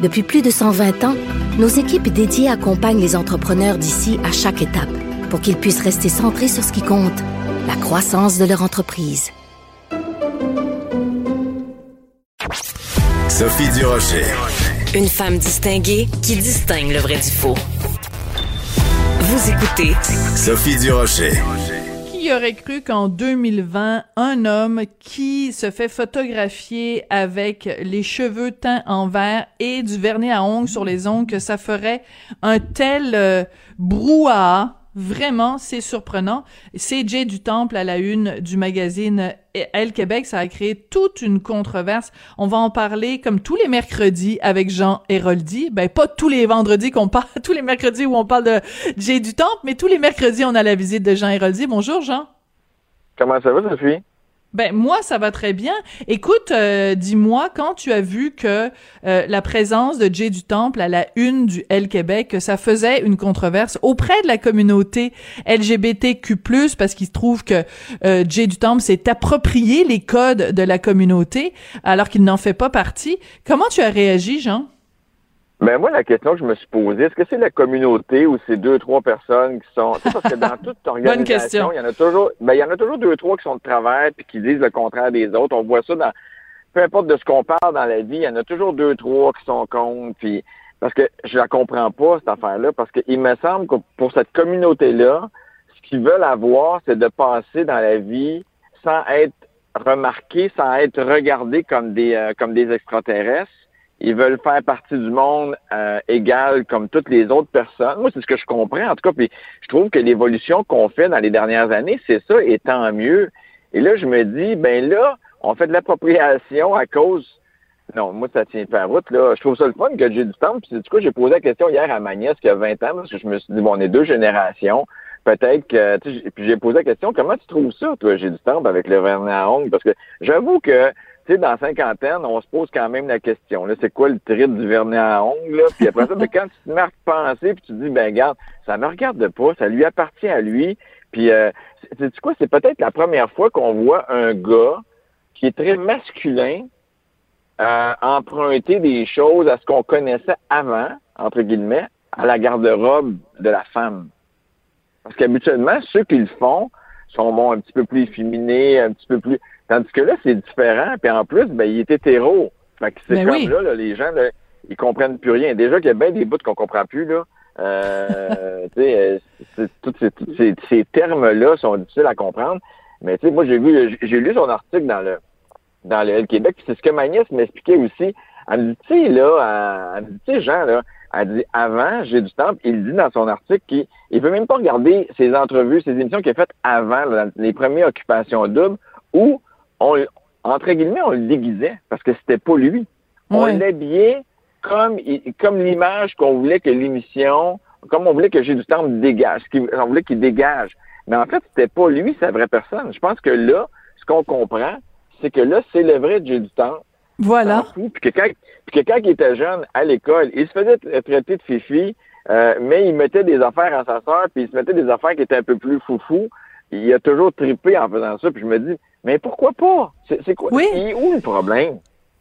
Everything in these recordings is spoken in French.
Depuis plus de 120 ans, nos équipes dédiées accompagnent les entrepreneurs d'ici à chaque étape pour qu'ils puissent rester centrés sur ce qui compte, la croissance de leur entreprise. Sophie Durocher. Une femme distinguée qui distingue le vrai du faux. Vous écoutez Sophie Durocher. Qui aurait cru qu'en 2020, un homme qui se fait photographier avec les cheveux teints en vert et du vernis à ongles sur les ongles, ça ferait un tel euh, brouhaha Vraiment, c'est surprenant. C'est Jay du Temple à la une du magazine Elle Québec. Ça a créé toute une controverse. On va en parler comme tous les mercredis avec Jean Héroldi. Ben, pas tous les vendredis qu'on parle, tous les mercredis où on parle de Jay du Temple, mais tous les mercredis, on a la visite de Jean Héroldi. Bonjour, Jean. Comment ça va, Sophie? Ben moi ça va très bien. Écoute, euh, dis-moi quand tu as vu que euh, la présence de Jay du Temple à la une du L Québec, ça faisait une controverse auprès de la communauté LGBTQ+ parce qu'il se trouve que euh, Jay du Temple s'est approprié les codes de la communauté alors qu'il n'en fait pas partie. Comment tu as réagi, Jean? Ben moi, la question que je me suis posée, est-ce que c'est la communauté ou c'est deux, trois personnes qui sont. Tu sais, parce que dans toute organisation, il y en a toujours. Ben, il y en a toujours deux, trois qui sont de travers puis qui disent le contraire des autres. On voit ça dans. Peu importe de ce qu'on parle dans la vie, il y en a toujours deux, trois qui sont contre. Puis parce que je la comprends pas cette affaire-là, parce qu'il me semble que pour cette communauté-là, ce qu'ils veulent avoir, c'est de passer dans la vie sans être remarqués, sans être regardés comme des euh, comme des extraterrestres ils veulent faire partie du monde euh, égal comme toutes les autres personnes. Moi, c'est ce que je comprends, en tout cas. Puis je trouve que l'évolution qu'on fait dans les dernières années, c'est ça, et tant mieux. Et là, je me dis, ben là, on fait de l'appropriation à cause. Non, moi, ça tient pas route, là. Je trouve ça le fun que j'ai du temps. Puis, du coup, j'ai posé la question hier à ma nièce qui a 20 ans, parce que je me suis dit, bon, on est deux générations. Peut-être que, tu sais, puis j'ai posé la question, comment tu trouves ça, toi, j'ai du temps avec le vernis à ongles? Parce que j'avoue que tu sais, dans la cinquantaine, on se pose quand même la question. Là, c'est quoi le trip du vernis à ongles? Là? Puis après ça, ben, quand tu te mets à penser, puis tu te dis, ben regarde, ça me regarde pas, ça lui appartient à lui. Puis, euh, c'est quoi? C'est peut-être la première fois qu'on voit un gars qui est très masculin euh, emprunter des choses à ce qu'on connaissait avant, entre guillemets, à la garde-robe de la femme. Parce qu'habituellement, ceux qui le font sont bon, un petit peu plus efféminés, un petit peu plus Tandis que là, c'est différent. Puis en plus, ben, il est hétéro. Fait que c'est Ben comme oui. là, là, les gens, là, ils comprennent plus rien. Déjà qu'il y a bien des bouts qu'on comprend plus, là. Euh, euh, tous ces, ces, ces termes-là sont difficiles à comprendre. Mais tu sais, moi, j'ai vu, j'ai lu son article dans le dans le Québec, c'est ce que ma nièce m'expliquait aussi. Elle me dit, tu sais, là, elle me dit, tu sais, Jean, là, elle dit, avant, j'ai du temps, il dit dans son article qu'il il veut même pas regarder ses entrevues, ses émissions qu'il a faites avant, là, les premières occupations doubles, où on, entre guillemets, on le déguisait, parce que c'était pas lui. On l'habillait comme, comme l'image qu'on voulait que l'émission, comme on voulait que j'ai du temps dégage, ce qu'il- on voulait qu'il dégage. Mais en fait, c'était pas lui, sa vraie personne. Je pense que là, ce qu'on comprend, c'est que là, c'est le vrai Dieu du temps. Voilà. Puis que, quand, puis que quand il était jeune, à l'école, il se faisait tra- traiter de fifi, euh, mais il mettait des affaires à sa sœur, puis il se mettait des affaires qui étaient un peu plus foufou. Il a toujours trippé en faisant ça, puis je me dis, mais pourquoi pas? C'est quoi? Oui. Il où le problème?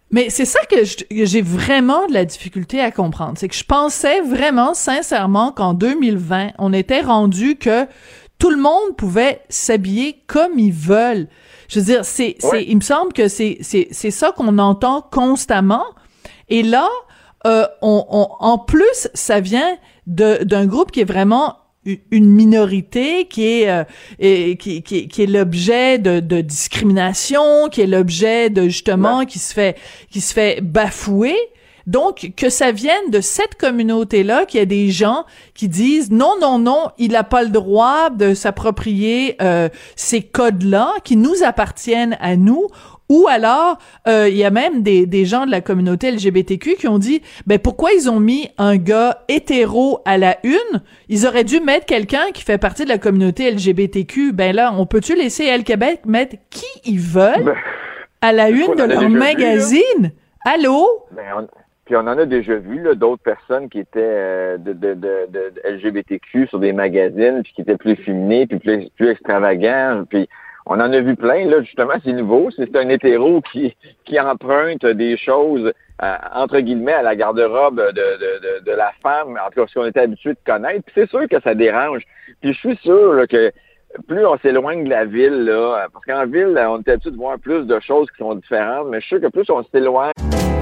Mais c'est ça que je- que j'ai vraiment de la difficulté à comprendre. C'est que je pensais vraiment sincèrement qu'en 2020, on était rendu que tout le monde pouvait s'habiller comme ils veulent. Je veux dire, c'est, c'est, Ouais. il me semble que c'est, c'est, c'est ça qu'on entend constamment. Et là, euh, on, on- en plus, ça vient de, d'un groupe qui est vraiment une minorité qui est euh, et qui, qui, qui est l'objet de, de discrimination, qui est l'objet de justement qui se fait qui se fait bafouer. Donc que ça vienne de cette communauté là, qu'il y a des gens qui disent non non non, il n'a pas le droit de s'approprier euh, ces codes là qui nous appartiennent à nous. Ou alors, euh, il y a même des, des gens de la communauté LGBTQ qui ont dit, ben pourquoi ils ont mis un gars hétéro à la une? Ils auraient dû mettre quelqu'un qui fait partie de la communauté LGBTQ. Ben là, on peut-tu laisser El Québec mettre qui ils veulent Ben, à la une de leur vu, magazine? Allô? Ben, on- puis on en a déjà vu d'autres personnes qui étaient euh, de, LGBTQ sur des magazines, puis qui étaient plus féminés, puis plus, plus extravagants. Puis on en a vu plein, là, justement, c'est nouveau. C'est un hétéro qui, qui emprunte des choses, euh, entre guillemets, à la garde-robe de, la femme, en tout cas, ce qu'on était habitué de connaître. Puis c'est sûr que ça dérange. Puis je suis sûr que plus on s'éloigne de la ville, là, parce qu'en ville, on est habitué de voir plus de choses qui sont différentes, mais je suis sûr que plus on s'éloigne,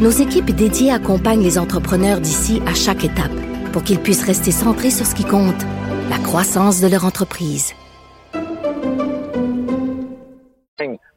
nos équipes dédiées accompagnent les entrepreneurs d'ici à chaque étape pour qu'ils puissent rester centrés sur ce qui compte, la croissance de leur entreprise.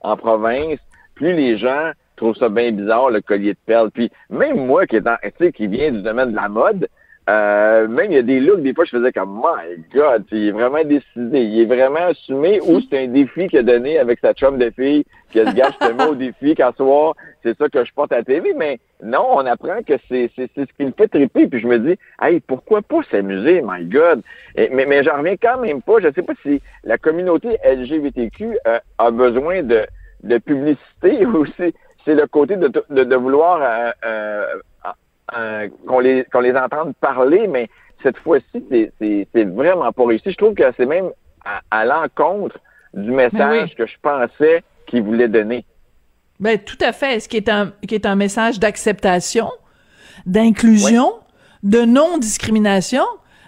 en province, plus les gens trouvent ça bien bizarre, le collier de perles. Puis même moi qui est sais, qui vient du domaine de la mode, euh, même il y a des looks, des fois je faisais comme My God, il est vraiment décidé, il est vraiment assumé ou c'est un défi qu'il a donné avec sa chum de fille, que le gars je te mets au défi qu'à soir, c'est ça que je porte à la TV, mais non, on apprend que c'est c'est c'est ce qui me fait triper, puis je me dis, hey, pourquoi pas s'amuser, my God? Et- mais mais j'en reviens quand même pas, je sais pas si la communauté LGBTQ euh, a besoin de de publicité ou c'est c'est le côté de, de, de vouloir euh, euh, euh, qu'on les qu'on les entende parler, mais cette fois-ci, c'est- c'est c'est vraiment pas réussi. Je trouve que c'est même à, à l'encontre du message oui. que je pensais qu'il voulait donner. Ben tout à fait. Ce qui est un qui est un message d'acceptation, d'inclusion, de non-discrimination.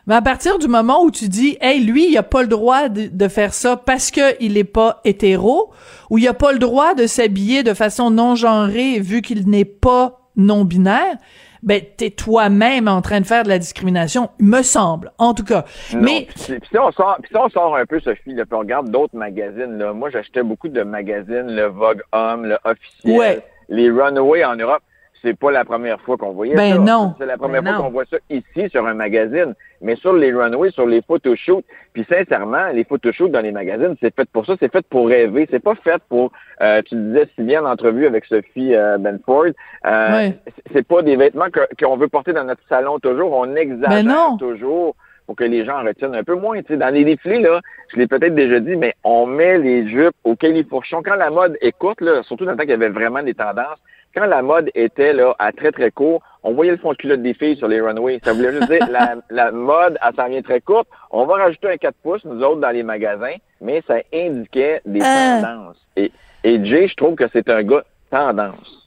Mais à partir du moment où tu dis, hey, lui, il a pas le droit de, de faire ça parce que il est pas hétéro, ou il a pas le droit de s'habiller de façon non genrée vu qu'il n'est pas non binaire, ben t'es toi-même en train de faire de la discrimination, me semble, en tout cas. Non. Mais Puis, puis si on sort, puis si on sort un peu, Sophie, là, puis on regarde d'autres magazines, là, moi j'achetais beaucoup de magazines, le Vogue Homme, le Officiel, Ouais. les Runaway en Europe. C'est pas la première fois qu'on voyait Ben ça. non. C'est la première Ben fois qu'on voit ça ici sur un magazine. Mais sur les runways, sur les photoshoots, puis sincèrement, les photoshoots dans les magazines, c'est fait pour ça, c'est fait pour rêver. C'est pas fait pour, euh, tu le disais si bien en entrevue avec Sophie euh, Benford, euh, Ouais. c'est- pas des vêtements que- qu'on veut porter dans notre salon toujours. On exagère Ben non. toujours pour que les gens en retiennent un peu moins. Tu sais, dans les défilés, là, je l'ai peut-être déjà dit, mais on met les jupes au califourchon. Quand la mode est courte, là, surtout dans le temps qu'il y avait vraiment des tendances, quand la mode était là à très très court, on voyait le fond de culotte des filles sur les runways. Ça voulait juste dire la, la mode, elle s'en vient très courte. On va rajouter un 4 pouces, nous autres, dans les magasins, mais ça indiquait des Ah. tendances. Et, et Jay, je trouve que c'est un gars tendance.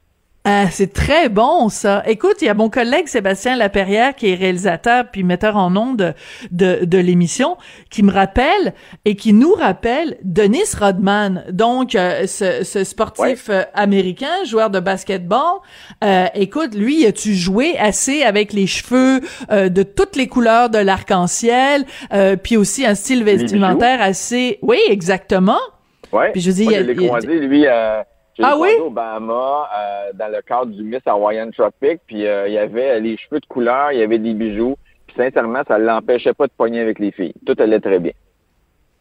Ah, c'est très bon ça. Écoute, il y a mon collègue Sébastien Laperrière qui est réalisateur puis metteur en ondes de, de, de l'émission qui me rappelle et qui nous rappelle Dennis Rodman, donc euh, ce, ce sportif euh, américain, joueur de basketball. Euh, écoute, lui, as-tu joué assez avec les cheveux euh, de toutes les couleurs de l'arc-en-ciel, euh, puis aussi un style vestimentaire assez... Oui, exactement. Ouais. Puis je dis, Moi, il y a- je l'ai il y a- croisé, lui, euh, Ah oui? au Bahama, euh, dans le cadre du Miss Hawaiian Tropic, puis euh, il y avait les cheveux de couleur, il y avait des bijoux, puis sincèrement, ça l'empêchait pas de pogner avec les filles. Tout allait très bien.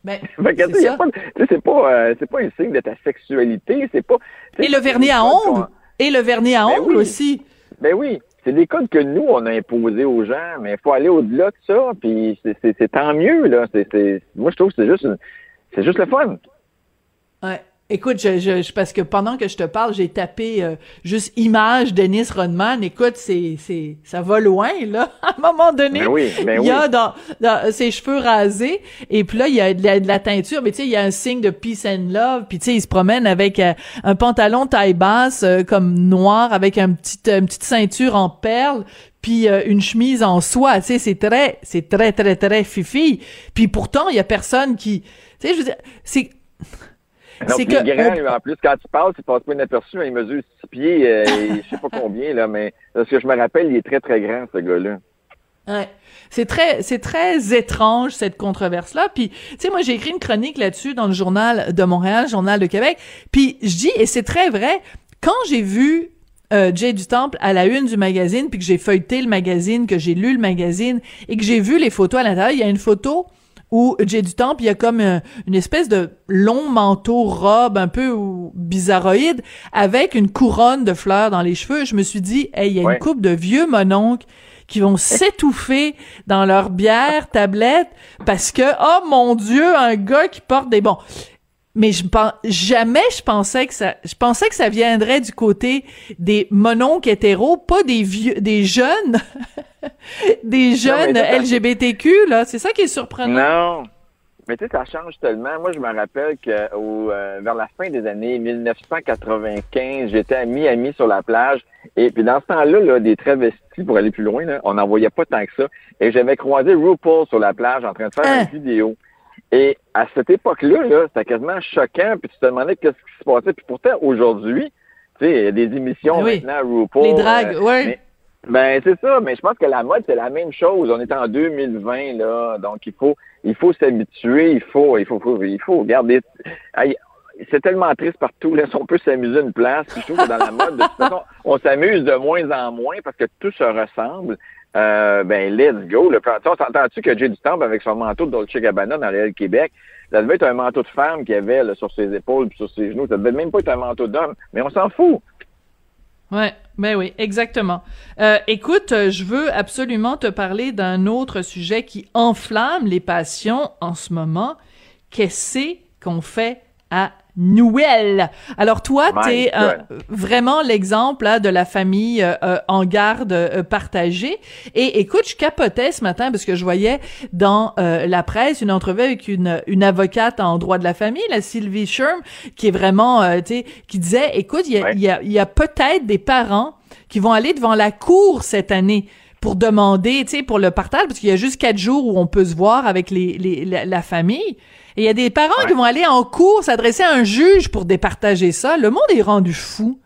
Ben, c'est pas pas, euh, pas un signe de ta sexualité, c'est pas. Et le vernis à codes ongles? Et le vernis à Ben ongles oui. aussi? Ben oui, c'est des codes que nous on a imposés aux gens, mais il faut aller au-delà de ça, puis c'est- tant mieux là. C'est c'est- moi je trouve que c'est juste, une- c'est juste le fun. Ouais. Écoute, je, je, je- parce que pendant que je te parle, j'ai tapé euh, juste image Dennis Rodman. Écoute, c'est, c'est, ça va loin là. À un moment donné, Ben oui, ben il y a oui. dans, dans ses cheveux rasés et puis là il y a de la, de la teinture, mais tu sais il y a un signe de peace and love. Puis tu sais il se promène avec euh, un pantalon taille basse euh, comme noir avec un petit, une petite ceinture en perles. Puis euh, une chemise en soie, tu sais, c'est très, c'est très, très, très fifi. Puis pourtant, il y a personne qui, tu sais, je veux dire, c'est, c'est que grand, en plus quand il passe, il passe pas inaperçu, il mesure six pieds, euh, et je sais pas combien là, mais parce que je me rappelle, il est très très grand ce gars-là. Ouais. C'est très, c'est très étrange cette controverse-là. Puis, tu sais, moi j'ai écrit une chronique là-dessus dans le journal de Montréal, journal de Québec. Puis je dis, et c'est très vrai, quand j'ai vu euh, Jay du Temple à la une du magazine, puis que j'ai feuilleté le magazine, que j'ai lu le magazine et que j'ai vu les photos à l'intérieur, il y a une photo où Jay du Temple, il y a comme une espèce de long manteau robe un peu bizarroïde avec une couronne de fleurs dans les cheveux. Je me suis dit, hey, il y a une coupe de vieux mononcle qui vont s'étouffer dans leur bière tablette parce que oh mon dieu un gars qui porte des bons mais je pense jamais je pensais que ça je pensais que ça viendrait du côté des mononcles hétéros pas des vieux des jeunes des jeunes LGBTQ là c'est ça qui est surprenant non mais tu sais, ça change tellement. Moi, je me rappelle que euh, vers la fin des années 1995, j'étais à Miami sur la plage. Et puis dans ce temps-là, là, des travestis, pour aller plus loin, là, on n'en voyait pas tant que ça. Et j'avais croisé RuPaul sur la plage en train de faire une hein? vidéo. Et à cette époque-là, -là, c'était quasiment choquant. Puis tu te demandais qu'est-ce qui se passait. Puis pourtant, aujourd'hui, tu sais, il y a des émissions maintenant, RuPaul. Les dragues, euh, oui. Ben c'est ça, mais je pense que la mode c'est la même chose. On est en 2020 là, donc il faut il faut s'habituer, il faut il faut, il faut garder. C'est tellement triste partout. Là, si on peut s'amuser une place, puis je trouve que dans la mode, de toute façon, on s'amuse de moins en moins parce que tout se ressemble. Euh, ben let's go. Le s'entend-tu que Jay du Temple avec son manteau de Dolce Gabbana dans le Québec, ça devait être un manteau de femme qu'il avait sur ses épaules puis sur ses genoux. Ça devait même pas être un manteau d'homme. Mais on s'en fout. Ouais, ben oui, exactement. Euh, écoute, euh, je veux absolument te parler d'un autre sujet qui enflamme les passions en ce moment. Qu'est-ce qu'on fait à Noël. Alors toi, t'es euh, vraiment l'exemple de la famille euh, euh, en garde partagée. Et écoute, je capotais ce matin parce que je voyais dans la presse une entrevue avec une, une avocate en droit de la famille, la Sylvie Sherm, qui est vraiment, tu sais, qui disait, écoute, il y a, y a, y a peut-être des parents qui vont aller devant la cour cette année pour demander, tu sais, pour le partage, parce qu'il y a juste quatre jours où on peut se voir avec les, les la famille. Et il y a des parents qui vont aller en cours s'adresser à un juge pour départager ça. Le monde est rendu fou.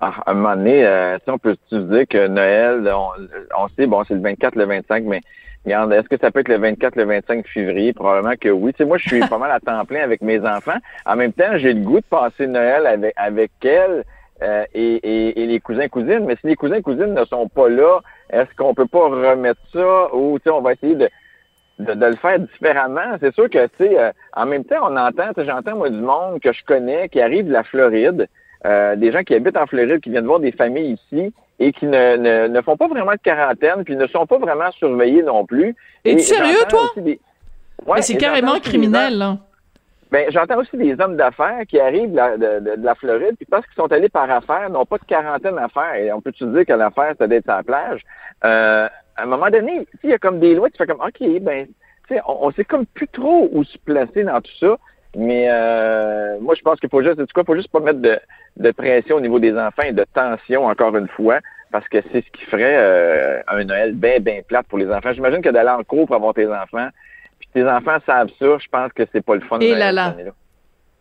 Ah, à un moment donné, euh, on peut se dire que Noël, on, sait, bon, c'est le 24, le 25, mais regarde, est-ce que ça peut être le 24, le 25 février? Probablement que oui. Tu sais, moi, je suis pas mal à temps plein avec mes enfants. En même temps, j'ai le goût de passer Noël avec, avec elles euh, et, et, les cousins cousines. Mais si les cousins cousines ne sont pas là, est-ce qu'on peut pas remettre ça ou, tu sais, on va essayer de de, le faire différemment? C'est sûr que, tu sais, euh, en même temps, on entend, j'entends, moi, du monde que je connais qui arrive de la Floride, euh, des gens qui habitent en Floride, qui viennent voir des familles ici et qui ne, ne, font pas vraiment de quarantaine, puis ne sont pas vraiment surveillés non plus. Es-tu sérieux, toi? Mais c'est carrément criminel, là. Ben, j'entends aussi des hommes d'affaires qui arrivent de la, de, la Floride, puis parce qu'ils sont allés par affaires, n'ont pas de quarantaine à faire. Et on peut-tu dire que l'affaire, c'est d'être sur la plage? Euh, à un moment donné, il y a comme des lois, tu fais comme, OK, ben, sais, on, sait comme plus trop où se placer dans tout ça. Mais euh, moi, je pense qu'il faut juste, tu quoi, faut juste pas mettre de, de, pression au niveau des enfants et de tension, encore une fois, parce que c'est ce qui ferait euh, un Noël bien, bien plate pour les enfants. J'imagine que d'aller en cours pour avoir tes enfants, tes enfants savent ça, je pense que c'est pas le fun. Et là là.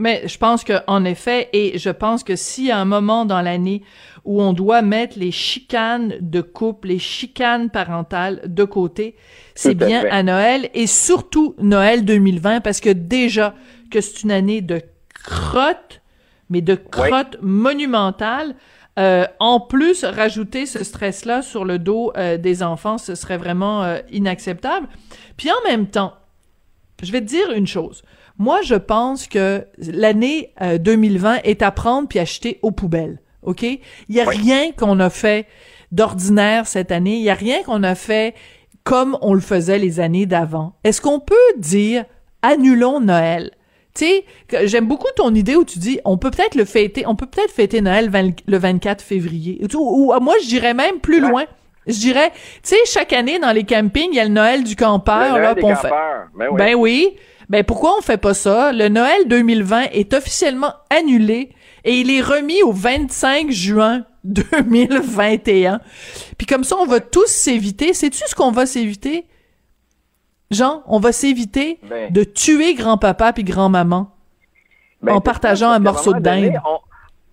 Mais je pense que en effet, et je pense que s'il y a un moment dans l'année où on doit mettre les chicanes de couple, les chicanes parentales de côté, c'est bien à Noël et surtout Noël 2020 parce que déjà que c'est une année de crotte, mais de crotte monumentale. Euh, en plus, rajouter ce stress-là sur le dos euh, des enfants, ce serait vraiment euh, inacceptable. Puis en même temps, je vais te dire une chose. Moi, je pense que l'année 2020 est à prendre puis acheter aux poubelles. OK? Il y a rien qu'on a fait d'ordinaire cette année. Il y a rien qu'on a fait comme on le faisait les années d'avant. Est-ce qu'on peut dire annulons Noël? Tu sais, j'aime beaucoup ton idée où tu dis on peut peut-être le fêter, on peut peut-être fêter Noël le 24 février. Ou, moi je dirais même plus loin. Je dirais, tu sais, chaque année dans les campings, il y a le Noël du campeur là, des fait... Ben oui. Ben oui. Ben pourquoi on fait pas ça? Le Noël 2020 est officiellement annulé et il est remis au 25 juin 2021. Puis comme ça, on va tous s'éviter. Sais-tu ce qu'on va s'éviter? Jean, on va s'éviter ben. de tuer grand-papa puis grand-maman. Ben, en partageant un morceau de dinde.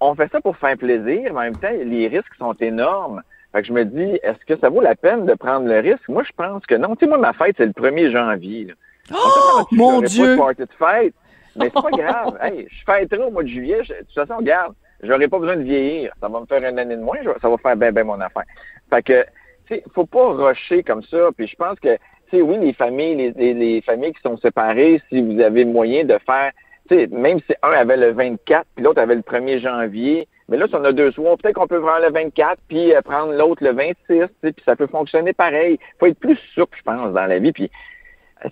On, fait ça pour faire plaisir, mais en même temps, les risques sont énormes. Fait que je me dis, est-ce que ça vaut la peine de prendre le risque? Moi, je pense que non. Tu sais, moi, ma fête, c'est le 1er janvier. Oh, mon Dieu! Pas de, de fête, mais c'est pas grave. Hey, je fêterai au mois de juillet. de toute façon, regarde, j'aurai pas besoin de vieillir. Ça va me faire une année de moins. Ça va faire bien, bien mon affaire. Fait que, tu sais, faut pas rusher comme ça. Puis je pense que, tu sais, oui, les familles, les, les, familles qui sont séparées, si vous avez moyen de faire, tu sais, même si un avait le 24, puis l'autre avait le 1er janvier, mais là, si on a deux soirs, peut-être qu'on peut prendre le 24, puis euh, prendre l'autre le 26, puis ça peut fonctionner pareil. faut être plus souple, je pense, dans la vie. Puis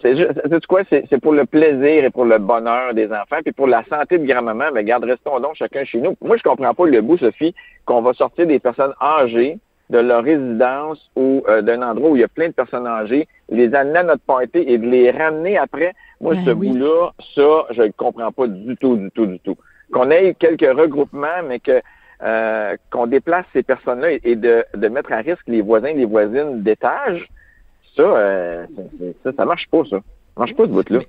c'est juste, quoi, c'est pour le plaisir et pour le bonheur des enfants, puis pour la santé de grand-maman, mais garde, restons donc chacun chez nous. Moi, je comprends pas le bout, Sophie, qu'on va sortir des personnes âgées de leur résidence ou euh, d'un endroit où il y a plein de personnes âgées, les amener à notre party et de les ramener après. Moi, ben ce bout-là, ça, je ne comprends pas du tout, du tout, du tout. Qu'on ait quelques regroupements, mais que euh, qu'on déplace ces personnes-là et, de, de mettre à risque les voisins et les voisines d'étage, ça, euh, ça, ça marche pas, ça. Ça marche pas, ce bout-là.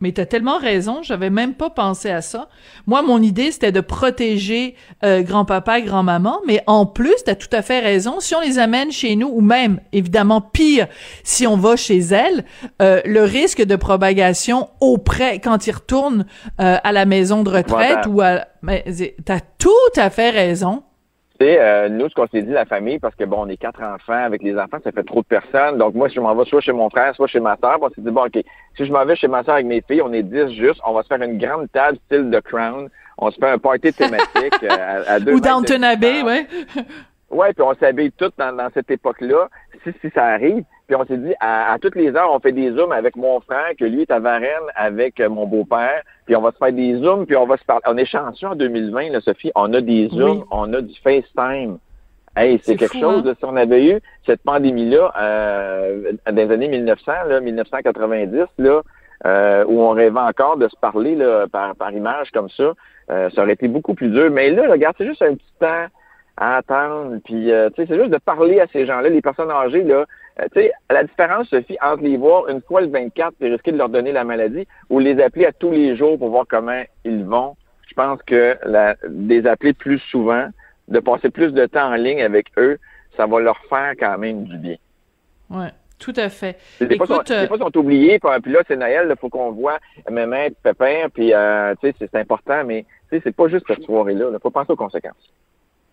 Mais t'as tellement raison, j'avais même pas pensé à ça. Moi, mon idée, c'était de protéger euh, grand-papa et grand-maman, mais en plus, t'as tout à fait raison. Si on les amène chez nous, ou même, évidemment, pire, si on va chez elles, euh, le risque de propagation auprès, quand ils retournent euh, à la maison de retraite ou à... Mais t'as tout à fait raison. Euh, nous, ce qu'on s'est dit, la famille, parce que bon, on est quatre enfants, avec les enfants, ça fait trop de personnes. Donc, moi, si je m'en vais soit chez mon frère, soit chez ma soeur, on s'est dit, bon, OK, si je m'en vais chez ma soeur avec mes filles, on est dix juste, on va se faire une grande table style de Crown. On se fait un party thématique euh, à, deux Ou Downton Abbey, ouais. ouais, puis on s'habille toutes dans, dans cette époque-là, si, si ça arrive. Puis on s'est dit, à, toutes les heures, on fait des zooms avec mon frère, que lui est à Varennes avec euh, mon beau-père. Puis on va se faire des zooms, puis on va se parler. On est chanceux en 2020, là, Sophie. On a des zooms, on a du FaceTime. Hey, c'est quelque chose. Hein? si on avait eu cette pandémie-là euh, dans les années 1900, là, 1990, là, euh, où on rêvait encore de se parler là, par, par image comme ça, euh, ça aurait été beaucoup plus dur. Mais là, regarde, c'est juste un petit temps à attendre. Puis, euh, tu sais, c'est juste de parler à ces gens-là, les personnes âgées, là. Euh, tu sais, la différence, Sophie, entre les voir une fois le 24 et risquer de leur donner la maladie ou les appeler à tous les jours pour voir comment ils vont, je pense que la, les appeler plus souvent, de passer plus de temps en ligne avec eux, ça va leur faire quand même du bien. Ouais. Tout à fait. Des, Écoute, fois, sont, fois, sont oubliés, puis là, c'est Noël, il faut qu'on voit maman, pépin, puis euh, tu sais, c'est important, mais tu sais, c'est pas juste cette soirée-là. Il faut penser aux conséquences.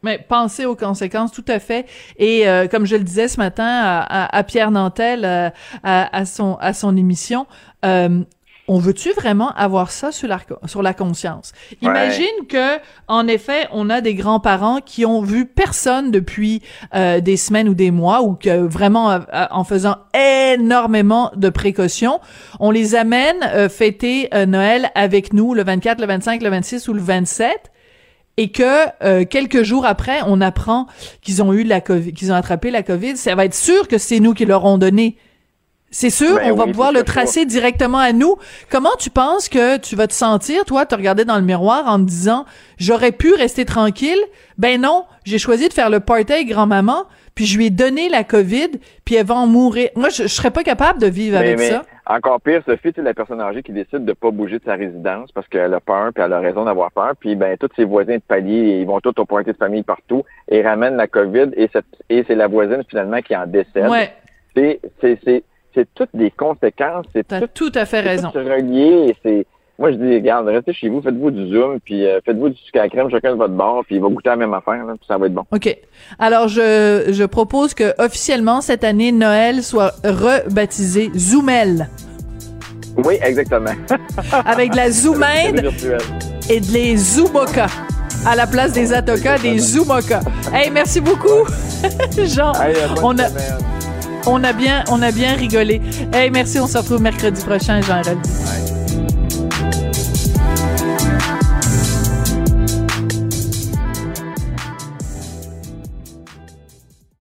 Mais pensez aux conséquences, tout à fait. Et euh, comme je le disais ce matin à, Pierre Nantel, euh, à, son à son émission, euh, on veut-tu vraiment avoir ça sur la, sur la conscience? Imagine que, en effet, on a des grands-parents qui ont vu personne depuis des semaines ou des mois, ou que vraiment, en faisant énormément de précautions, on les amène fêter Noël avec nous le 24, le 25, le 26 ou le 27 et que euh, quelques jours après, on apprend qu'ils ont eu la COVID, qu'ils ont attrapé la COVID, ça va être sûr que c'est nous qui leur ont donné. C'est sûr, ben on va pouvoir le tracer directement à nous. Comment tu penses que tu vas te sentir, toi, te regarder dans le miroir en te disant, j'aurais pu rester tranquille? Ben non, j'ai choisi de faire le party grand-maman, puis je lui ai donné la COVID, puis elle va en mourir. Moi, je, je serais pas capable de vivre avec ça. Encore pire, Sophie, c'est la personne âgée qui décide de pas bouger de sa résidence parce qu'elle a peur, puis elle a raison d'avoir peur. Puis ben tous ses voisins de palier, ils vont tous au pointé de famille partout et ramènent la COVID et, et c'est la voisine finalement qui en décède. Ouais. C'est c'est c'est toutes des conséquences. C'est tout, tout à fait raison. C'est relié. C'est moi, je dis, regarde, restez chez vous, faites-vous du zoom, puis euh, faites-vous du sucre à crème, chacun de votre bord, puis il va goûter la même affaire, là, puis ça va être bon. OK. Alors, je, je propose que officiellement, cette année, Noël soit rebaptisé Zoomel. Oui, exactement. Avec de la Zoomaid et de les Zoomoka. À la place des Atoka, des Zoomoka. Hey, merci beaucoup, Jean. on a... On a bien, on a bien rigolé. Hey, merci, on se retrouve mercredi prochain, Jean Héroldi.